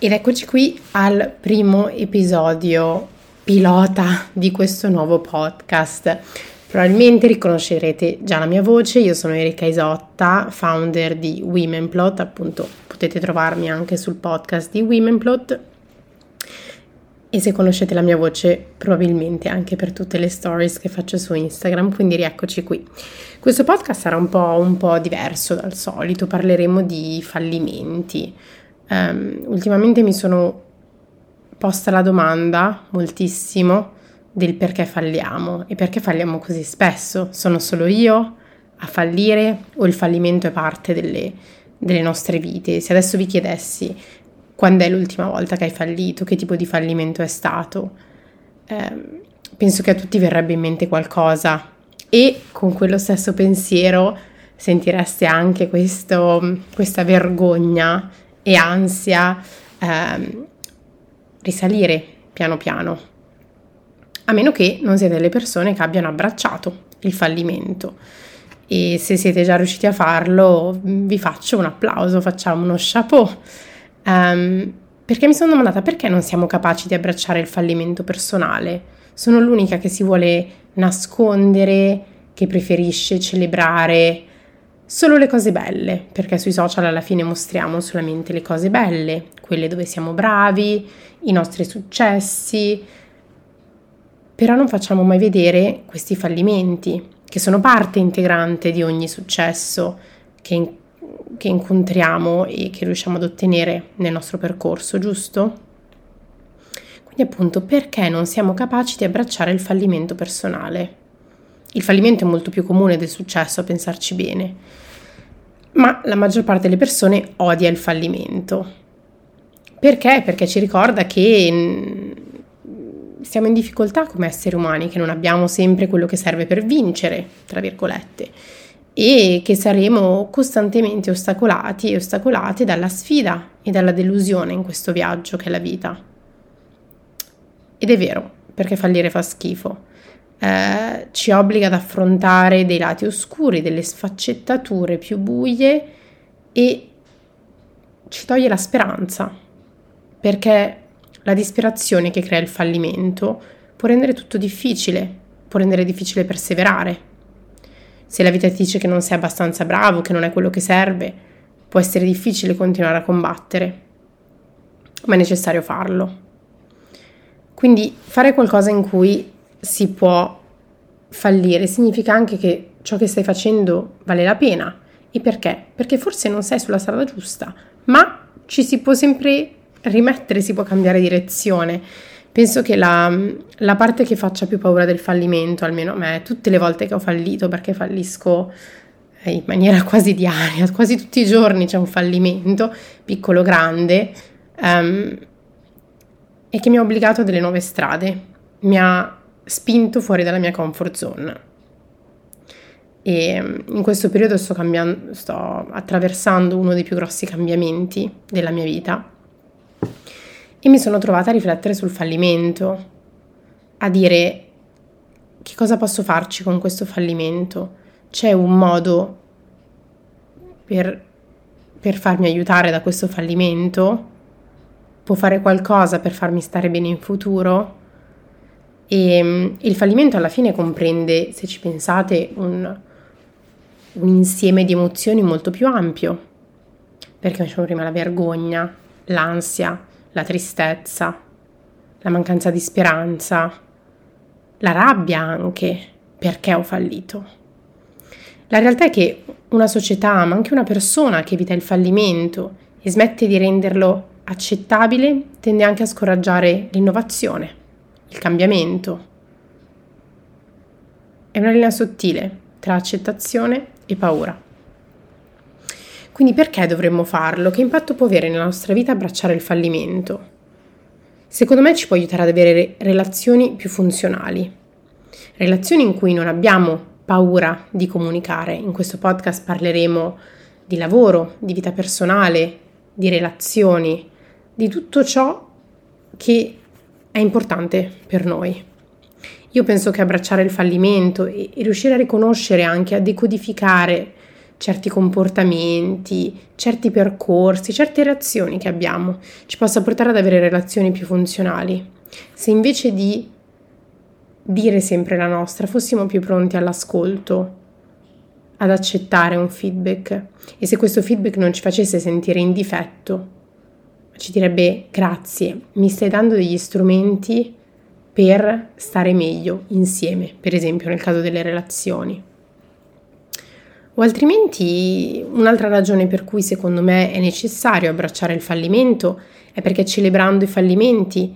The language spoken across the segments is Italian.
Ed eccoci qui al primo episodio pilota di questo nuovo podcast. Probabilmente riconoscerete già la mia voce, io sono Erika Isotta, founder di Womenplot, appunto potete trovarmi anche sul podcast di Womenplot e se conoscete la mia voce probabilmente anche per tutte le stories che faccio su Instagram, quindi rieccoci qui. Questo podcast sarà un po', un po diverso dal solito, parleremo di fallimenti, Um, ultimamente mi sono posta la domanda moltissimo del perché falliamo e perché falliamo così spesso. Sono solo io a fallire o il fallimento è parte delle, delle nostre vite? Se adesso vi chiedessi quando è l'ultima volta che hai fallito, che tipo di fallimento è stato, eh, penso che a tutti verrebbe in mente qualcosa e con quello stesso pensiero sentireste anche questo, questa vergogna e ansia ehm, risalire piano piano, a meno che non siete delle persone che abbiano abbracciato il fallimento. E se siete già riusciti a farlo, vi faccio un applauso, facciamo uno chapeau. Um, perché mi sono domandata perché non siamo capaci di abbracciare il fallimento personale. Sono l'unica che si vuole nascondere, che preferisce celebrare Solo le cose belle, perché sui social alla fine mostriamo solamente le cose belle, quelle dove siamo bravi, i nostri successi, però non facciamo mai vedere questi fallimenti, che sono parte integrante di ogni successo che, in- che incontriamo e che riusciamo ad ottenere nel nostro percorso, giusto? Quindi appunto perché non siamo capaci di abbracciare il fallimento personale? Il fallimento è molto più comune del successo, a pensarci bene, ma la maggior parte delle persone odia il fallimento. Perché? Perché ci ricorda che mm, siamo in difficoltà come esseri umani, che non abbiamo sempre quello che serve per vincere, tra virgolette, e che saremo costantemente ostacolati e ostacolate dalla sfida e dalla delusione in questo viaggio che è la vita. Ed è vero, perché fallire fa schifo eh, ci obbliga ad affrontare dei lati oscuri, delle sfaccettature più buie e ci toglie la speranza, perché la disperazione che crea il fallimento può rendere tutto difficile, può rendere difficile perseverare. Se la vita ti dice che non sei abbastanza bravo, che non è quello che serve, può essere difficile continuare a combattere, ma è necessario farlo. Quindi fare qualcosa in cui si può fallire significa anche che ciò che stai facendo vale la pena. E perché? Perché forse non sei sulla strada giusta, ma ci si può sempre rimettere, si può cambiare direzione. Penso che la, la parte che faccia più paura del fallimento, almeno a me, tutte le volte che ho fallito, perché fallisco eh, in maniera quasi diaria, quasi tutti i giorni c'è un fallimento, piccolo o grande, um, e che mi ha obbligato a delle nuove strade, mi ha spinto fuori dalla mia comfort zone. E mm, in questo periodo sto, cambiando, sto attraversando uno dei più grossi cambiamenti della mia vita e mi sono trovata a riflettere sul fallimento, a dire che cosa posso farci con questo fallimento. C'è un modo per, per farmi aiutare da questo fallimento? Può fare qualcosa per farmi stare bene in futuro? E mm, il fallimento alla fine comprende, se ci pensate, un, un insieme di emozioni molto più ampio, perché diciamo prima la vergogna, l'ansia, la tristezza, la mancanza di speranza, la rabbia anche, perché ho fallito. La realtà è che una società, ma anche una persona che evita il fallimento e smette di renderlo accettabile, tende anche a scoraggiare l'innovazione il cambiamento. È una linea sottile tra accettazione e paura. Quindi perché dovremmo farlo? Che impatto può avere nella nostra vita abbracciare il fallimento? Secondo me ci può aiutare ad avere relazioni più funzionali, relazioni in cui non abbiamo paura di comunicare. In questo podcast parleremo di lavoro, di vita personale, di relazioni, di tutto ciò che è importante per noi. Io penso che abbracciare il fallimento e, riuscire a riconoscere anche, a decodificare certi comportamenti, certi percorsi, certe reazioni che abbiamo ci possa portare ad avere relazioni più funzionali. Se invece di dire sempre la nostra fossimo più pronti all'ascolto, ad accettare un feedback e se questo feedback non ci facesse sentire in difetto, ci direbbe grazie, mi stai dando degli strumenti per stare meglio insieme, per esempio nel caso delle relazioni. O altrimenti un'altra ragione per cui secondo me è necessario abbracciare il fallimento è perché celebrando i fallimenti,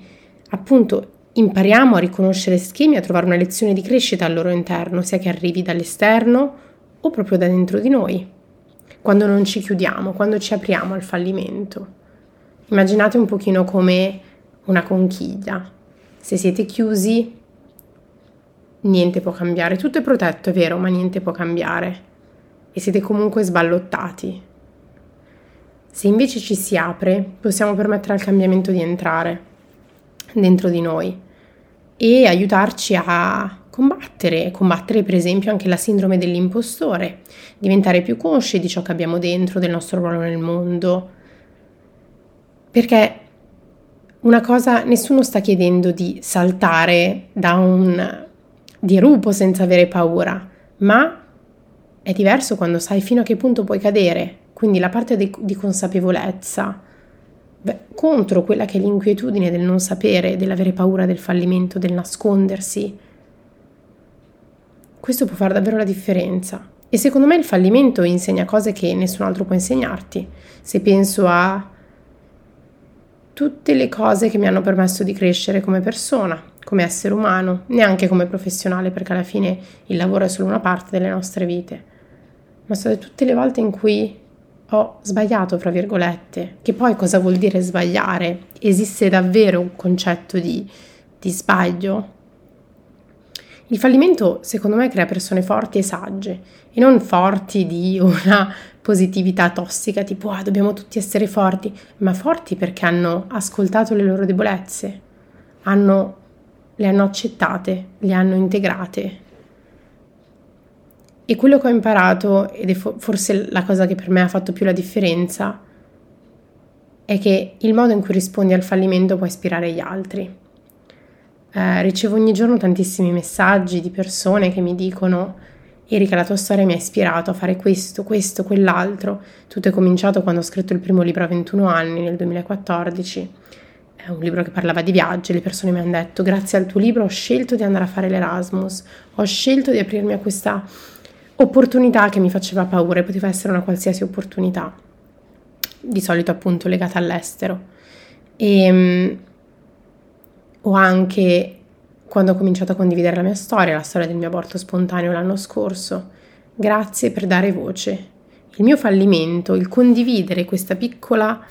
appunto, impariamo a riconoscere schemi, a trovare una lezione di crescita al loro interno, sia che arrivi dall'esterno o proprio da dentro di noi. Quando non ci chiudiamo, quando ci apriamo al fallimento. Immaginate un pochino come una conchiglia se siete chiusi, niente può cambiare. Tutto è protetto, è vero, ma niente può cambiare. E siete comunque sballottati. Se invece ci si apre, possiamo permettere al cambiamento di entrare dentro di noi e aiutarci a combattere, combattere per esempio anche la sindrome dell'impostore, diventare più consci di ciò che abbiamo dentro, del nostro ruolo nel mondo. Perché una cosa, nessuno sta chiedendo di saltare da un dirupo senza avere paura, ma è diverso quando sai fino a che punto puoi cadere, quindi la parte di, di consapevolezza beh, contro quella che è l'inquietudine del non sapere, dell'avere paura del fallimento, del nascondersi. Questo può fare davvero la differenza. E secondo me il fallimento insegna cose che nessun altro può insegnarti. Se penso a tutte le cose che mi hanno permesso di crescere come persona, come essere umano, neanche come professionale, perché alla fine il lavoro è solo una parte delle nostre vite, ma sono tutte le volte in cui ho sbagliato, fra virgolette, che poi cosa vuol dire sbagliare? Esiste davvero un concetto di, di sbaglio? Il fallimento, secondo me, crea persone forti e sagge, e non forti di una positività tossica, tipo ah, dobbiamo tutti essere forti, ma forti perché hanno ascoltato le loro debolezze, hanno, le hanno accettate, le hanno integrate. E quello che ho imparato, ed è forse la cosa che per me ha fatto più la differenza, è che il modo in cui rispondi al fallimento può ispirare gli altri. Eh, ricevo ogni giorno tantissimi messaggi di persone che mi dicono Erika, la tua storia mi ha ispirato a fare questo, questo, quell'altro. Tutto è cominciato quando ho scritto il primo libro a 21 anni, nel 2014. È un libro che parlava di viaggi. Le persone mi hanno detto: Grazie al tuo libro ho scelto di andare a fare l'Erasmus, ho scelto di aprirmi a questa opportunità che mi faceva paura e poteva essere una qualsiasi opportunità, di solito appunto legata all'estero. E um, ho anche quando ho cominciato a condividere la mia storia, la storia del mio aborto spontaneo l'anno scorso. Grazie per dare voce. Il mio fallimento, il condividere questa piccola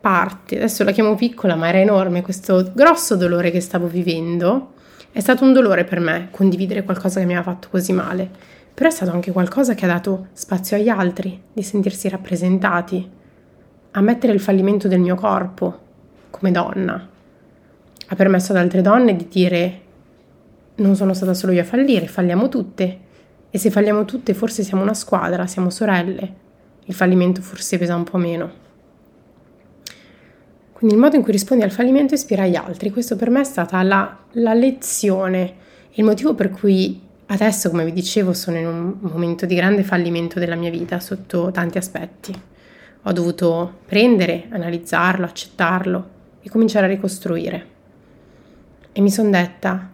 parte, adesso la chiamo piccola ma era enorme, questo grosso dolore che stavo vivendo, è stato un dolore per me condividere qualcosa che mi aveva fatto così male, però è stato anche qualcosa che ha dato spazio agli altri, di sentirsi rappresentati, a mettere il fallimento del mio corpo come donna. Ha permesso ad altre donne di dire non sono stata solo io a fallire, falliamo tutte. E se falliamo tutte, forse siamo una squadra, siamo sorelle. Il fallimento forse pesa un po' meno. Quindi il modo in cui rispondi al fallimento ispira gli altri. Questo per me è stata la, la lezione, il motivo per cui adesso, come vi dicevo, sono in un momento di grande fallimento della mia vita sotto tanti aspetti. Ho dovuto prendere, analizzarlo, accettarlo e cominciare a ricostruire. E mi sono detta,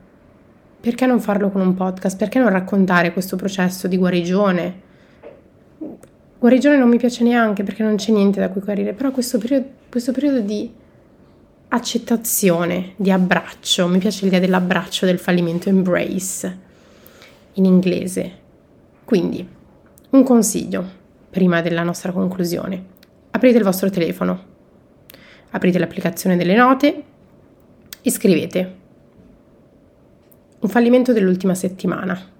perché non farlo con un podcast? Perché non raccontare questo processo di guarigione? Guarigione non mi piace neanche perché non c'è niente da cui guarire, però questo periodo, questo periodo di accettazione, di abbraccio, mi piace l'idea dell'abbraccio del fallimento, embrace in inglese. Quindi, un consiglio prima della nostra conclusione. Aprite il vostro telefono, aprite l'applicazione delle note e scrivete un fallimento dell'ultima settimana.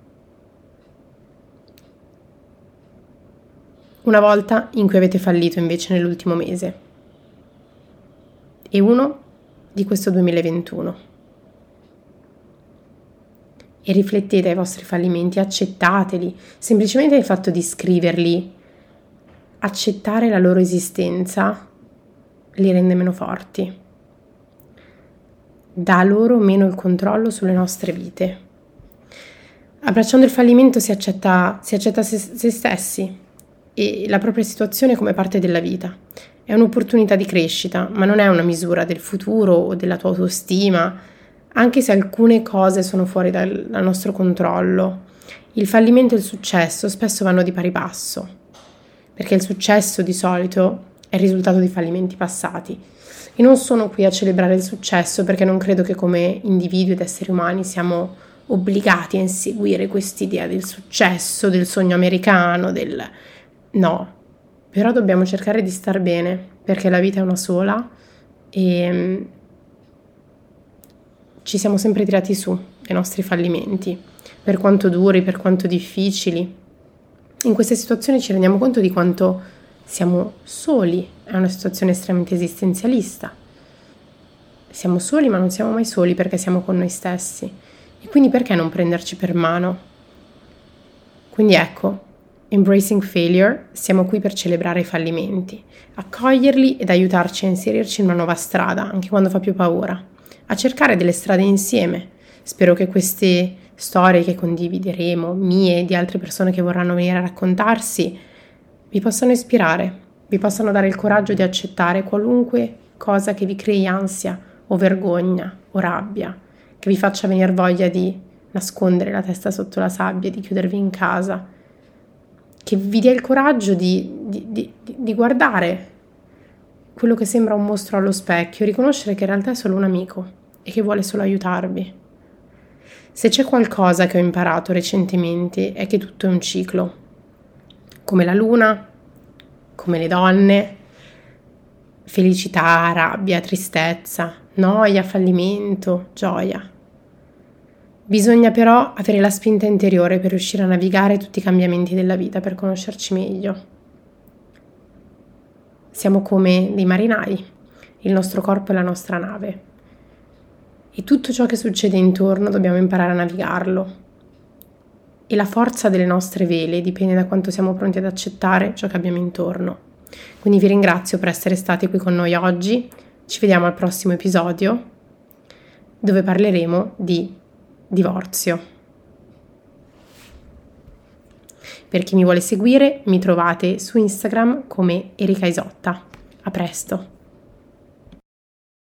Una volta in cui avete fallito invece nell'ultimo mese. E uno di questo 2021. E riflettete ai vostri fallimenti, accettateli. Semplicemente il fatto di scriverli accettare la loro esistenza li rende meno forti, dà loro meno il controllo sulle nostre vite. Abbracciando il fallimento si accetta, si accetta se, se stessi e la propria situazione come parte della vita. È un'opportunità di crescita, ma non è una misura del futuro o della tua autostima, anche se alcune cose sono fuori dal, dal nostro controllo. Il fallimento e il successo spesso vanno di pari passo, perché il successo di solito è il risultato di fallimenti passati. E non sono qui a celebrare il successo perché non credo che come individui ed esseri umani siamo obbligati a inseguire quest'idea del successo, del sogno americano, del... No, però dobbiamo cercare di star bene perché la vita è una sola e mm, ci siamo sempre tirati su dai nostri fallimenti, per quanto duri, per quanto difficili. In queste situazioni ci rendiamo conto di quanto siamo soli, è una situazione estremamente esistenzialista. Siamo soli, ma non siamo mai soli perché siamo con noi stessi. E quindi perché non prenderci per mano? Quindi ecco, Embracing Failure, siamo qui per celebrare i fallimenti, accoglierli ed aiutarci a inserirci in una nuova strada, anche quando fa più paura, a cercare delle strade insieme. Spero che queste storie che condivideremo, mie e di altre persone che vorranno venire a raccontarsi, vi possano ispirare, vi possano dare il coraggio di accettare qualunque cosa che vi crei ansia o vergogna o rabbia, che vi faccia venire voglia di nascondere la testa sotto la sabbia, di chiudervi in casa, che vi dia il coraggio di, di, di, di guardare quello che sembra un mostro allo specchio, riconoscere che in realtà è solo un amico e che vuole solo aiutarvi. Se c'è qualcosa che ho imparato recentemente è che tutto è un ciclo come la luna, come le donne, felicità, rabbia, tristezza, noia, fallimento, gioia. Bisogna però avere la spinta interiore per riuscire a navigare tutti i cambiamenti della vita, per conoscerci meglio. Siamo come dei marinai, il nostro corpo è la nostra nave e tutto ciò che succede intorno dobbiamo imparare a navigarlo, e la forza delle nostre vele dipende da quanto siamo pronti ad accettare ciò che abbiamo intorno. Quindi vi ringrazio per essere stati qui con noi oggi, ci vediamo al prossimo episodio dove parleremo di divorzio. Per chi mi vuole seguire mi trovate su Instagram come Erika Isotta. A presto!